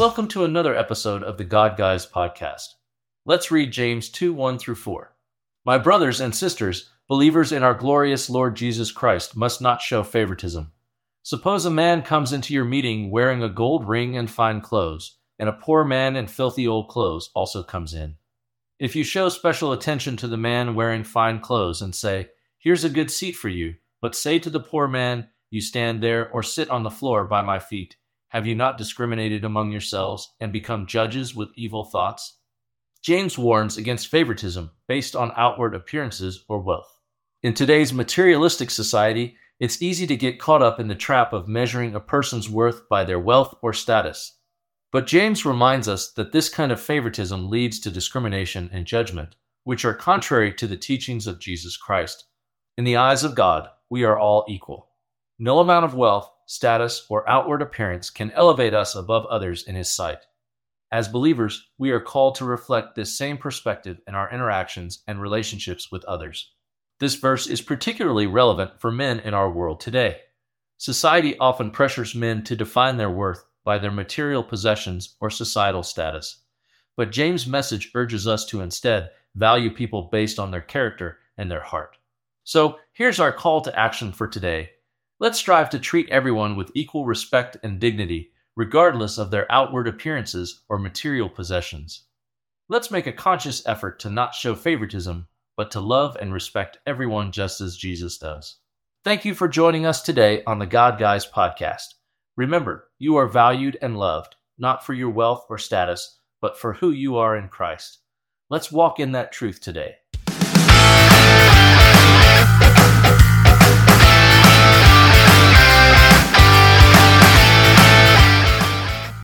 Welcome to another episode of the God Guys podcast. Let's read James 2 1 through 4. My brothers and sisters, believers in our glorious Lord Jesus Christ, must not show favoritism. Suppose a man comes into your meeting wearing a gold ring and fine clothes, and a poor man in filthy old clothes also comes in. If you show special attention to the man wearing fine clothes and say, Here's a good seat for you, but say to the poor man, You stand there or sit on the floor by my feet, have you not discriminated among yourselves and become judges with evil thoughts? James warns against favoritism based on outward appearances or wealth. In today's materialistic society, it's easy to get caught up in the trap of measuring a person's worth by their wealth or status. But James reminds us that this kind of favoritism leads to discrimination and judgment, which are contrary to the teachings of Jesus Christ. In the eyes of God, we are all equal. No amount of wealth, status, or outward appearance can elevate us above others in His sight. As believers, we are called to reflect this same perspective in our interactions and relationships with others. This verse is particularly relevant for men in our world today. Society often pressures men to define their worth by their material possessions or societal status. But James' message urges us to instead value people based on their character and their heart. So here's our call to action for today. Let's strive to treat everyone with equal respect and dignity, regardless of their outward appearances or material possessions. Let's make a conscious effort to not show favoritism but to love and respect everyone just as Jesus does. Thank you for joining us today on the God Guys podcast. Remember, you are valued and loved, not for your wealth or status, but for who you are in Christ. Let's walk in that truth today.